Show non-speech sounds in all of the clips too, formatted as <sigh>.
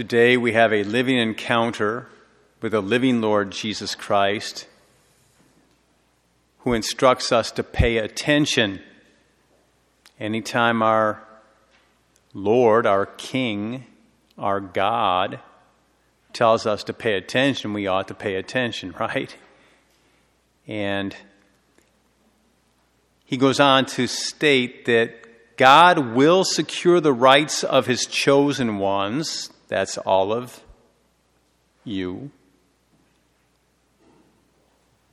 Today we have a living encounter with the living Lord Jesus Christ who instructs us to pay attention anytime our Lord, our King, our God tells us to pay attention, we ought to pay attention, <laughs> right? And he goes on to state that God will secure the rights of his chosen ones. That's all of you.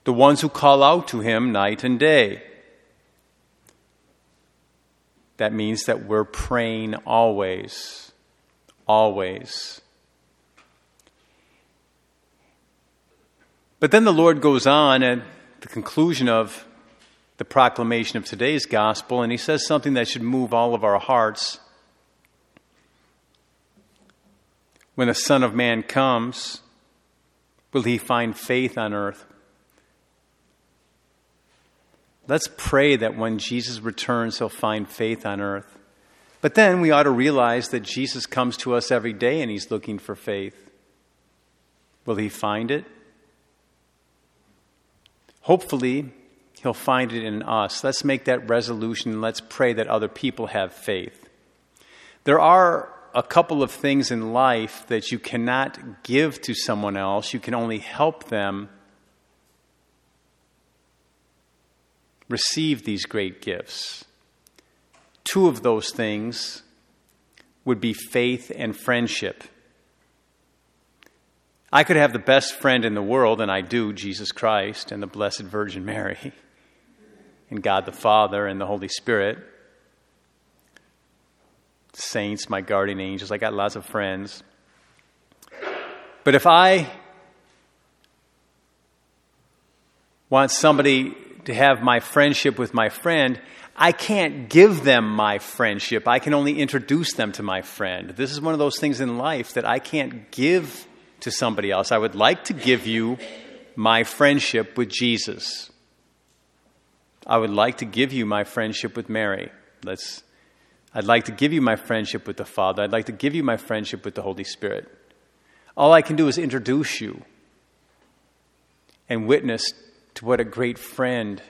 The ones who call out to him night and day. That means that we're praying always. Always. But then the Lord goes on at the conclusion of the proclamation of today's gospel, and he says something that should move all of our hearts. When the Son of Man comes, will he find faith on earth? Let's pray that when Jesus returns, he'll find faith on earth. But then we ought to realize that Jesus comes to us every day and he's looking for faith. Will he find it? Hopefully, He'll find it in us. Let's make that resolution. Let's pray that other people have faith. There are a couple of things in life that you cannot give to someone else, you can only help them receive these great gifts. Two of those things would be faith and friendship. I could have the best friend in the world, and I do, Jesus Christ and the Blessed Virgin Mary <laughs> and God the Father and the Holy Spirit. Saints, my guardian angels. I got lots of friends. But if I want somebody to have my friendship with my friend, I can't give them my friendship. I can only introduce them to my friend. This is one of those things in life that I can't give to somebody else. I would like to give you my friendship with Jesus. I would like to give you my friendship with Mary. Let's, I'd like to give you my friendship with the Father. I'd like to give you my friendship with the Holy Spirit. All I can do is introduce you and witness to what a great friend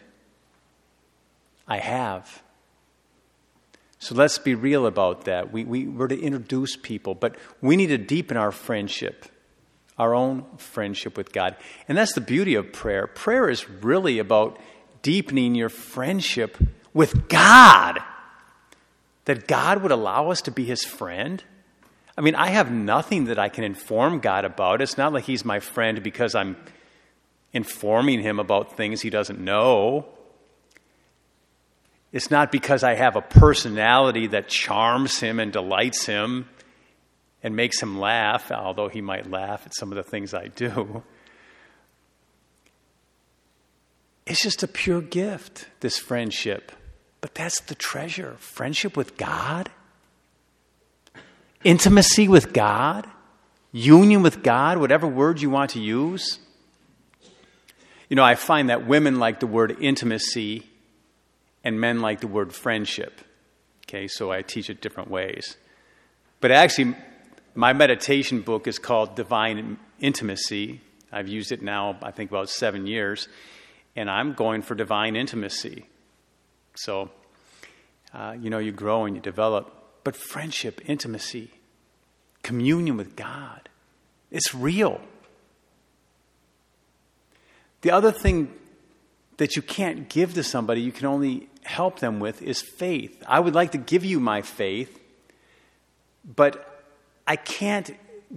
I have. So let's be real about that. We, we, we're to introduce people, but we need to deepen our friendship, our own friendship with God. And that's the beauty of prayer. Prayer is really about deepening your friendship with God. That God would allow us to be his friend. I mean, I have nothing that I can inform God about. It's not like he's my friend because I'm informing him about things he doesn't know. It's not because I have a personality that charms him and delights him and makes him laugh, although he might laugh at some of the things I do. It's just a pure gift, this friendship. But that's the treasure friendship with God, intimacy with God, union with God, whatever word you want to use. You know, I find that women like the word intimacy and men like the word friendship. Okay, so I teach it different ways. But actually, my meditation book is called Divine Intimacy. I've used it now, I think, about seven years and I'm going for divine intimacy. So, uh, you know, you grow and you develop. But friendship, intimacy, communion with God, it's real. The other thing that you can't give to somebody, you can only help them with, is faith. I would like to give you my faith, but I can't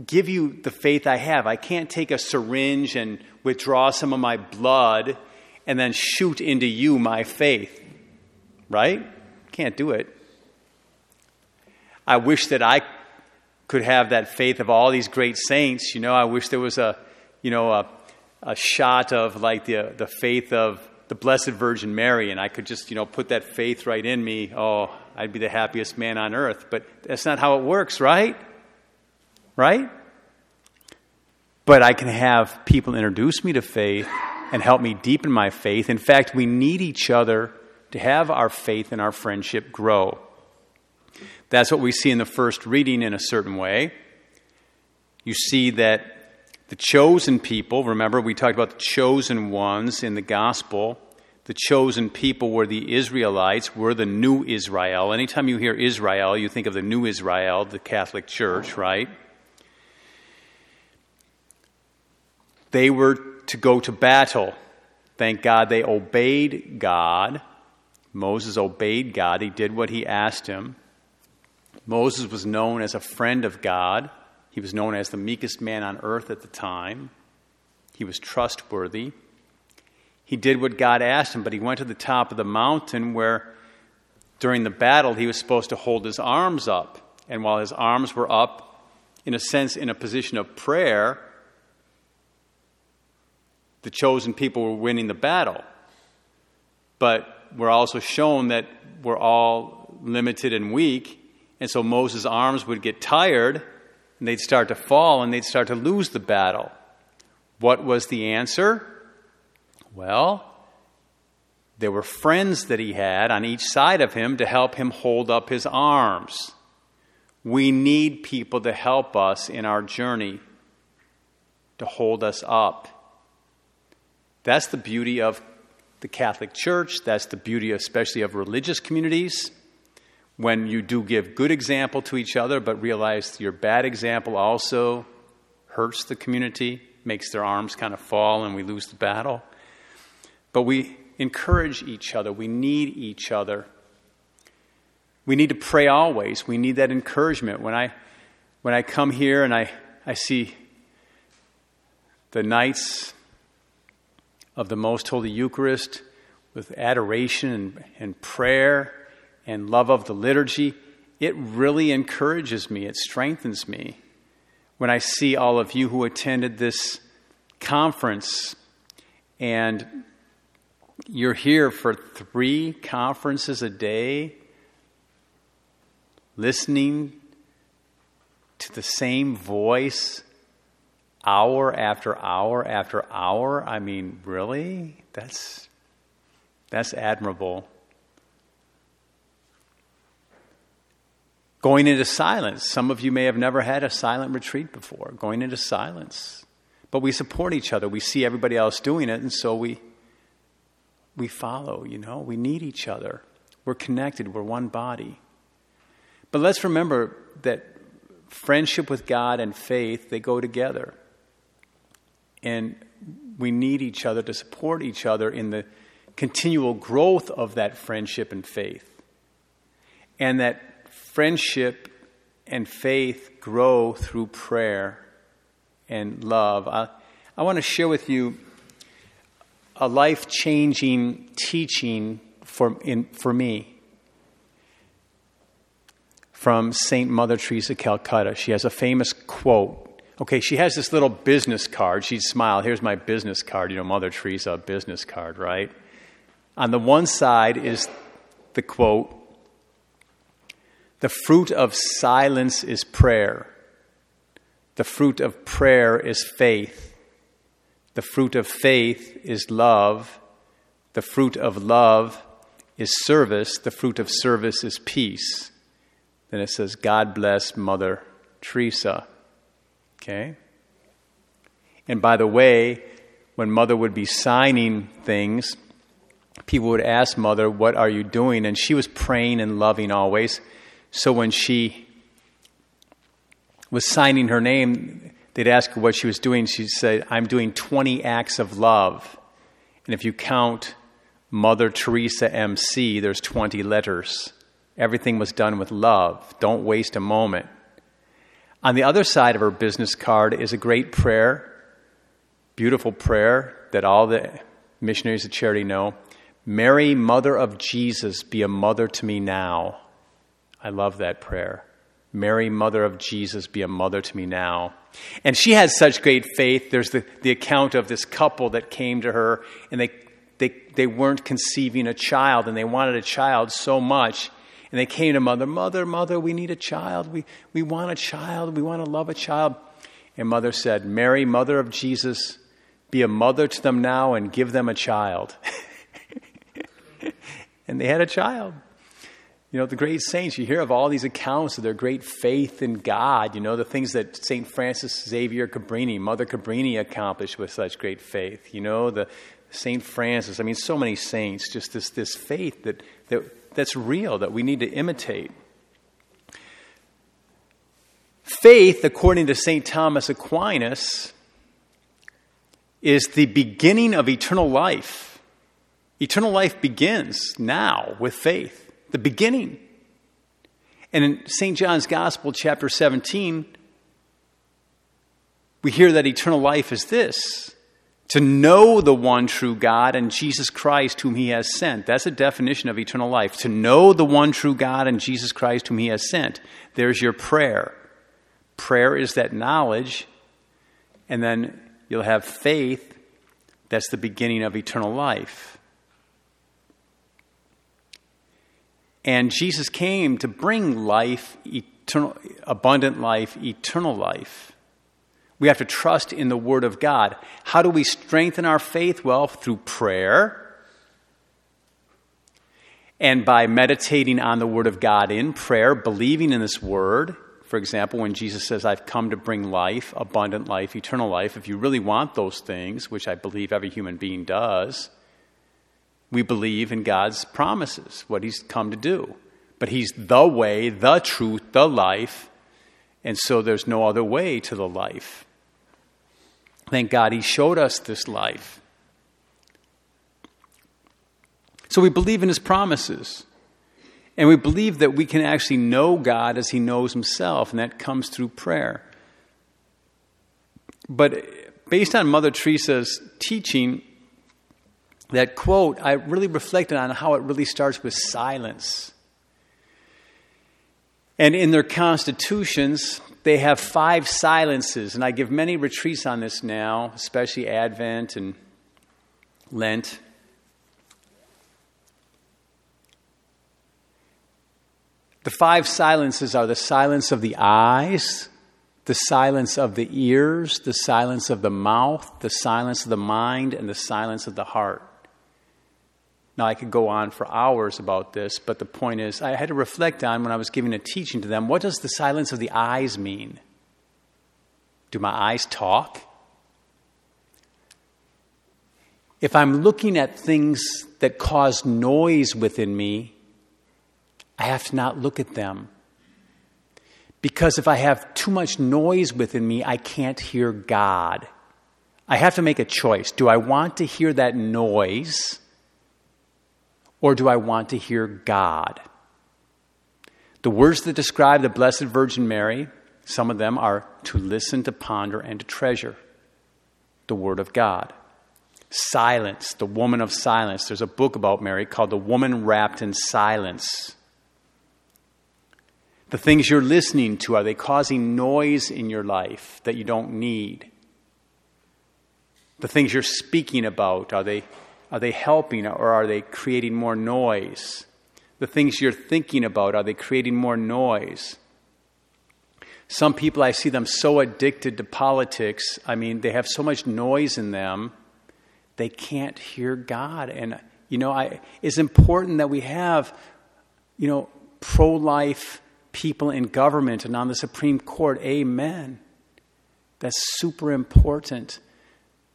give you the faith I have. I can't take a syringe and withdraw some of my blood and then shoot into you my faith. Right? Can't do it. I wish that I could have that faith of all these great saints. You know, I wish there was a, you know, a, a shot of like the, the faith of the Blessed Virgin Mary, and I could just, you know, put that faith right in me. Oh, I'd be the happiest man on earth. But that's not how it works, right? Right? But I can have people introduce me to faith and help me deepen my faith. In fact, we need each other to have our faith and our friendship grow. That's what we see in the first reading in a certain way. You see that the chosen people, remember we talked about the chosen ones in the gospel. The chosen people were the Israelites, were the new Israel. Anytime you hear Israel, you think of the new Israel, the Catholic Church, right? They were to go to battle. Thank God they obeyed God. Moses obeyed God. He did what he asked him. Moses was known as a friend of God. He was known as the meekest man on earth at the time. He was trustworthy. He did what God asked him, but he went to the top of the mountain where during the battle he was supposed to hold his arms up. And while his arms were up, in a sense, in a position of prayer, the chosen people were winning the battle. But we're also shown that we're all limited and weak. And so Moses' arms would get tired and they'd start to fall and they'd start to lose the battle. What was the answer? Well, there were friends that he had on each side of him to help him hold up his arms. We need people to help us in our journey, to hold us up. That's the beauty of the Catholic Church. That's the beauty, especially of religious communities. When you do give good example to each other, but realize your bad example also hurts the community, makes their arms kind of fall, and we lose the battle. But we encourage each other. We need each other. We need to pray always. We need that encouragement. When I, when I come here and I, I see the Knights of the Most Holy Eucharist with adoration and, and prayer and love of the liturgy, it really encourages me, it strengthens me. When I see all of you who attended this conference and you're here for three conferences a day, listening to the same voice hour after hour after hour. I mean, really? That's, that's admirable. Going into silence. Some of you may have never had a silent retreat before. Going into silence. But we support each other. We see everybody else doing it, and so we, we follow, you know. We need each other. We're connected. We're one body. But let's remember that friendship with God and faith, they go together. And we need each other to support each other in the continual growth of that friendship and faith. And that friendship and faith grow through prayer and love. I, I want to share with you a life changing teaching for, in, for me from St. Mother Teresa Calcutta. She has a famous quote Okay, she has this little business card. She'd smile. Here's my business card. You know, Mother Teresa, business card, right? On the one side is the quote The fruit of silence is prayer. The fruit of prayer is faith. The fruit of faith is love. The fruit of love is service. The fruit of service is peace. Then it says, God bless Mother Teresa. Okay? And by the way, when mother would be signing things, people would ask mother, What are you doing? And she was praying and loving always. So when she was signing her name, they'd ask her what she was doing. She said, I'm doing 20 acts of love. And if you count Mother Teresa MC, there's 20 letters. Everything was done with love. Don't waste a moment. On the other side of her business card is a great prayer, beautiful prayer that all the missionaries of charity know. Mary, Mother of Jesus, be a mother to me now. I love that prayer. Mary, Mother of Jesus, be a mother to me now. And she has such great faith. There's the, the account of this couple that came to her and they, they, they weren't conceiving a child and they wanted a child so much and they came to mother, Mother, Mother, we need a child. We, we want a child. We want to love a child. And mother said, Mary, Mother of Jesus, be a mother to them now and give them a child. <laughs> and they had a child. You know, the great saints, you hear of all these accounts of their great faith in God, you know, the things that St. Frances Xavier Cabrini, Mother Cabrini accomplished with such great faith. You know, the St. Francis, I mean, so many saints, just this, this faith that, that, that's real, that we need to imitate. Faith, according to St. Thomas Aquinas, is the beginning of eternal life. Eternal life begins now with faith the beginning. And in St. John's Gospel, chapter 17, we hear that eternal life is this to know the one true God and Jesus Christ, whom He has sent. That's a definition of eternal life. To know the one true God and Jesus Christ, whom He has sent. There's your prayer. Prayer is that knowledge, and then you'll have faith. That's the beginning of eternal life. And Jesus came to bring life, eternal, abundant life, eternal life. We have to trust in the Word of God. How do we strengthen our faith? Well, through prayer and by meditating on the Word of God in prayer, believing in this Word. For example, when Jesus says, I've come to bring life, abundant life, eternal life, if you really want those things, which I believe every human being does, we believe in God's promises, what He's come to do. But He's the way, the truth, the life, and so there's no other way to the life. Thank God He showed us this life. So we believe in His promises. And we believe that we can actually know God as He knows Himself, and that comes through prayer. But based on Mother Teresa's teaching, that quote, I really reflected on how it really starts with silence. And in their constitutions, they have five silences. And I give many retreats on this now, especially Advent and Lent. The five silences are the silence of the eyes, the silence of the ears, the silence of the mouth, the silence of the mind, and the silence of the heart. Now, I could go on for hours about this, but the point is, I had to reflect on when I was giving a teaching to them what does the silence of the eyes mean? Do my eyes talk? If I'm looking at things that cause noise within me, I have to not look at them. Because if I have too much noise within me, I can't hear God. I have to make a choice. Do I want to hear that noise? Or do I want to hear God? The words that describe the Blessed Virgin Mary, some of them are to listen, to ponder, and to treasure the Word of God. Silence, the woman of silence. There's a book about Mary called The Woman Wrapped in Silence. The things you're listening to, are they causing noise in your life that you don't need? The things you're speaking about, are they are they helping or are they creating more noise? The things you're thinking about, are they creating more noise? Some people, I see them so addicted to politics. I mean, they have so much noise in them, they can't hear God. And, you know, I, it's important that we have, you know, pro life people in government and on the Supreme Court. Amen. That's super important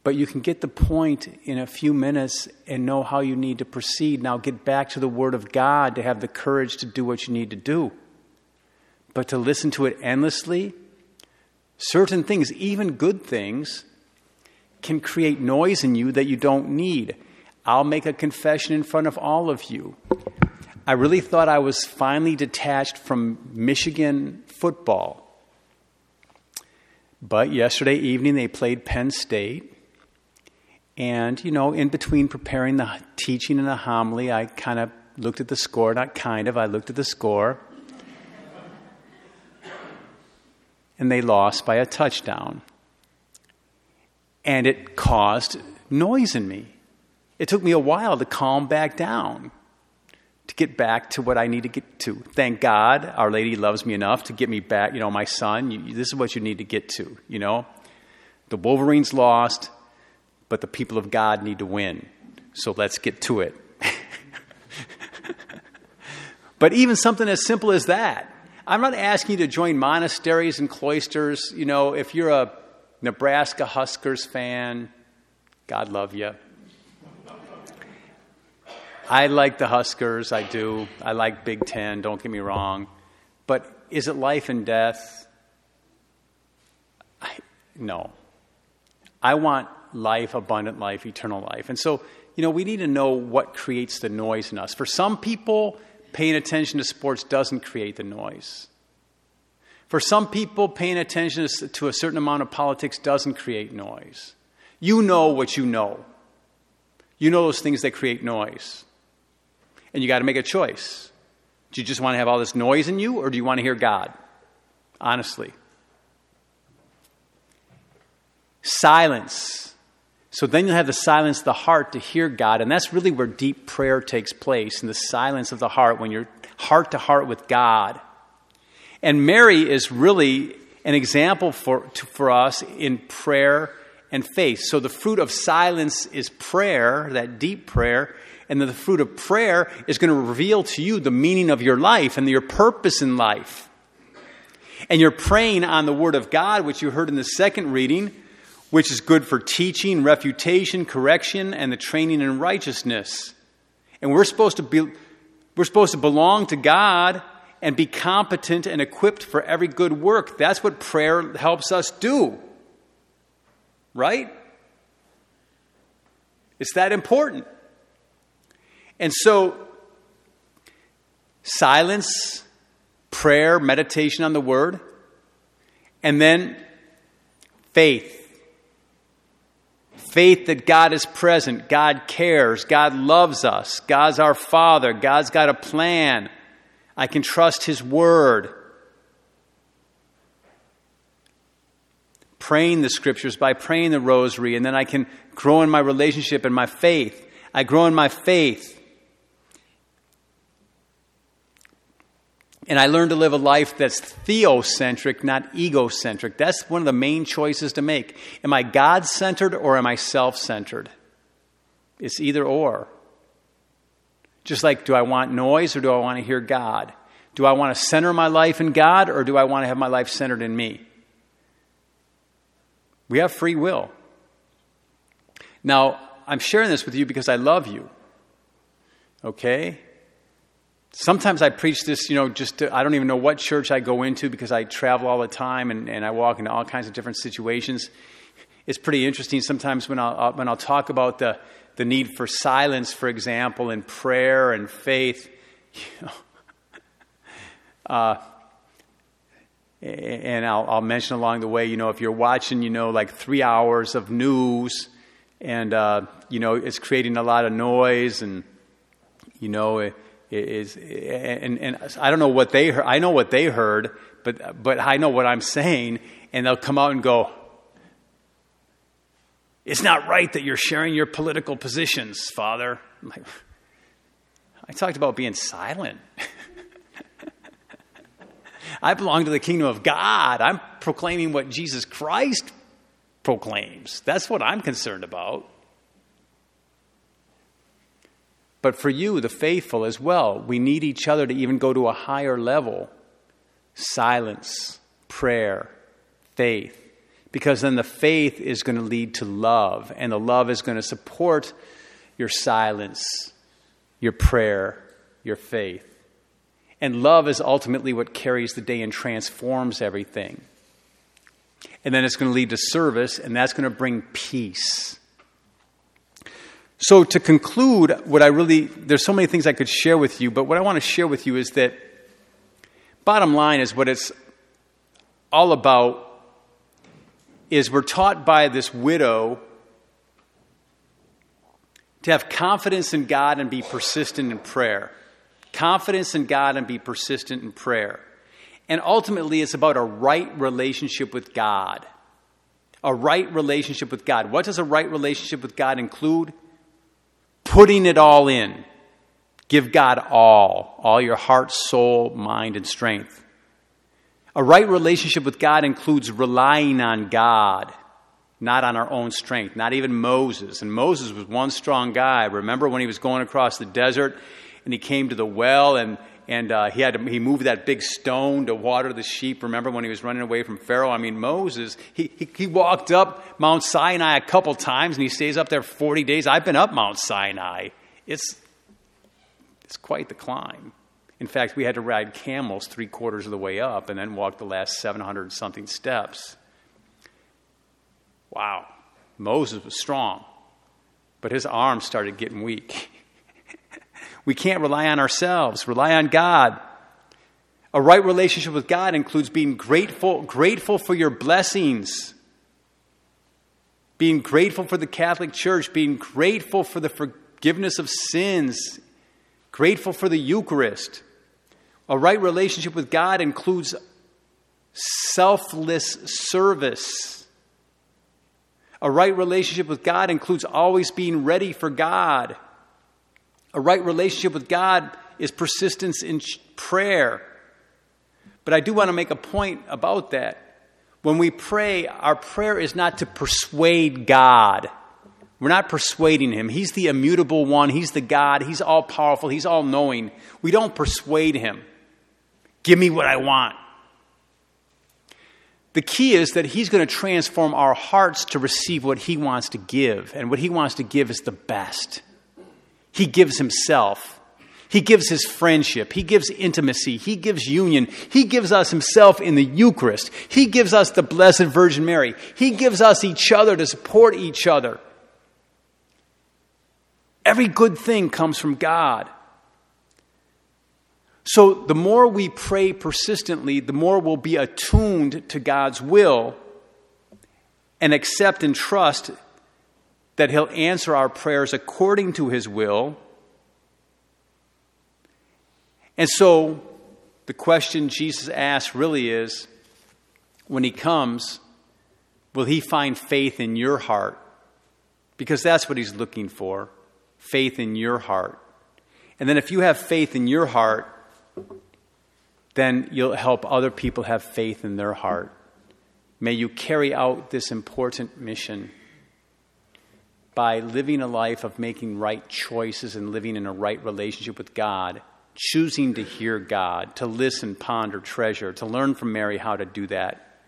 but you can get the point in a few minutes and know how you need to proceed. Now get back to the Word of God to have the courage to do what you need to do. But to listen to it endlessly, certain things, even good things, can create noise in you that you don't need. I'll make a confession in front of all of you. I really thought I was finally detached from Michigan football. But yesterday evening they played Penn State. And, you know, in between preparing the teaching and the homily, I kind of looked at the score. Not kind of, I looked at the score. and they lost by a touchdown. And it caused noise in me. It took me a while to calm back down, to get back to what I need to get to. Thank God, Our Lady loves me enough to get me back. You know, my son, you, this is what you need to get to, you know? The Wolverines lost but the people of God need to win. So let's get to it. <laughs> But even something as simple as that. I'm not asking you to join monasteries and cloisters. You know, if you're a Nebraska Huskers fan, God love you. I like the Huskers, I do. I like Big Ten, don't get me wrong. But is it life and death? I, no. I want life, abundant life, eternal life. And so, you know, we need to know what creates the noise in us. For some people, paying attention to sports doesn't create the noise. For some people, paying attention to a certain amount of politics doesn't create noise. You know what you know. You know those things that create noise. And you got to make a choice. Do you just want to have all this noise in you, or do you want to hear God? Honestly. Silence. So then you'll have the silence the heart to hear God, and that's really where deep prayer takes place in the silence of the heart, when you're heart to heart with God. And Mary is really an example for, to, for us in prayer and faith. So the fruit of silence is prayer, that deep prayer, and then the fruit of prayer is going to reveal to you the meaning of your life and your purpose in life. And you're praying on the Word of God, which you heard in the second reading, which is good for teaching, refutation, correction, and the training in righteousness. And we're supposed to be we're supposed to belong to God and be competent and equipped for every good work. That's what prayer helps us do. Right? It's that important. And so, silence, prayer, meditation on the word, and then faith. Faith that God is present, God cares, God loves us, God's our Father, God's got a plan. I can trust His Word. Praying the Scriptures by praying the Rosary, and then I can grow in my relationship and my faith. I grow in my faith And I learned to live a life that's theocentric, not egocentric. That's one of the main choices to make. Am I God centered or am I self centered? It's either or. Just like, do I want noise or do I want to hear God? Do I want to center my life in God or do I want to have my life centered in me? We have free will. Now, I'm sharing this with you because I love you. Okay? Sometimes I preach this, you know, just to, I don't even know what church I go into because I travel all the time and, and I walk into all kinds of different situations. It's pretty interesting sometimes when I'll, when I'll talk about the, the need for silence, for example, and prayer and faith. <laughs> You know, uh, and I'll, I'll, mention along the way, you know, if you're watching, you know, like three hours of news and, uh, you know, it's creating a lot of noise and, you know, it, is and, and I don't know what they heard. I know what they heard, but but I know what I'm saying, and they'll come out and go, "It's not right that you're sharing your political positions, Father." Like, I talked about being silent. <laughs> I belong to the kingdom of God. I'm proclaiming what Jesus Christ proclaims. That's what I'm concerned about. But for you, the faithful, as well, we need each other to even go to a higher level silence, prayer, faith. Because then the faith is going to lead to love, and the love is going to support your silence, your prayer, your faith. And love is ultimately what carries the day and transforms everything. And then it's going to lead to service, and that's going to bring peace. So, to conclude, what I really, there's so many things I could share with you, but what I want to share with you is that bottom line is what it's all about is we're taught by this widow to have confidence in God and be persistent in prayer. Confidence in God and be persistent in prayer. And ultimately, it's about a right relationship with God. A right relationship with God. What does a right relationship with God include? Putting it all in. Give God all, all your heart, soul, mind, and strength. A right relationship with God includes relying on God, not on our own strength, not even Moses. And Moses was one strong guy. Remember when he was going across the desert and he came to the well and, and uh, he had to, he moved that big stone to water the sheep. Remember when he was running away from Pharaoh? I mean, Moses, he, he, he walked up Mount Sinai a couple times and he stays up there 40 days. I've been up Mount Sinai. It's, it's quite the climb. In fact, we had to ride camels three quarters of the way up and then walk the last 700 something steps. Wow. Moses was strong, but his arms started getting weak. <laughs> we can't rely on ourselves, rely on God. A right relationship with God includes being grateful, grateful for your blessings, being grateful for the Catholic Church, being grateful for the forgiveness of sins, grateful for the Eucharist. A right relationship with God includes selfless service. A right relationship with God includes always being ready for God. A right relationship with God is persistence in prayer. But I do want to make a point about that. When we pray, our prayer is not to persuade God. We're not persuading him. He's the immutable one. He's the God. He's all powerful. He's all knowing. We don't persuade him. Give me what I want. The key is that He's going to transform our hearts to receive what He wants to give. And what He wants to give is the best. He gives Himself. He gives His friendship. He gives intimacy. He gives union. He gives us Himself in the Eucharist. He gives us the Blessed Virgin Mary. He gives us each other to support each other. Every good thing comes from God. So the more we pray persistently, the more we'll be attuned to God's will and accept and trust that He'll answer our prayers according to His will. And so the question Jesus asks really is when He comes, will He find faith in your heart? Because that's what He's looking for faith in your heart. And then if you have faith in your heart, then you'll help other people have faith in their heart. May you carry out this important mission by living a life of making right choices and living in a right relationship with God, choosing to hear God, to listen, ponder, treasure, to learn from Mary how to do that,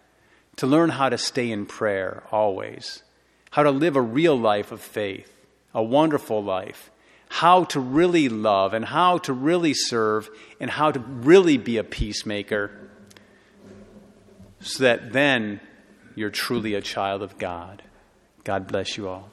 to learn how to stay in prayer always, how to live a real life of faith, a wonderful life how to really love and how to really serve and how to really be a peacemaker so that then you're truly a child of God. God bless you all.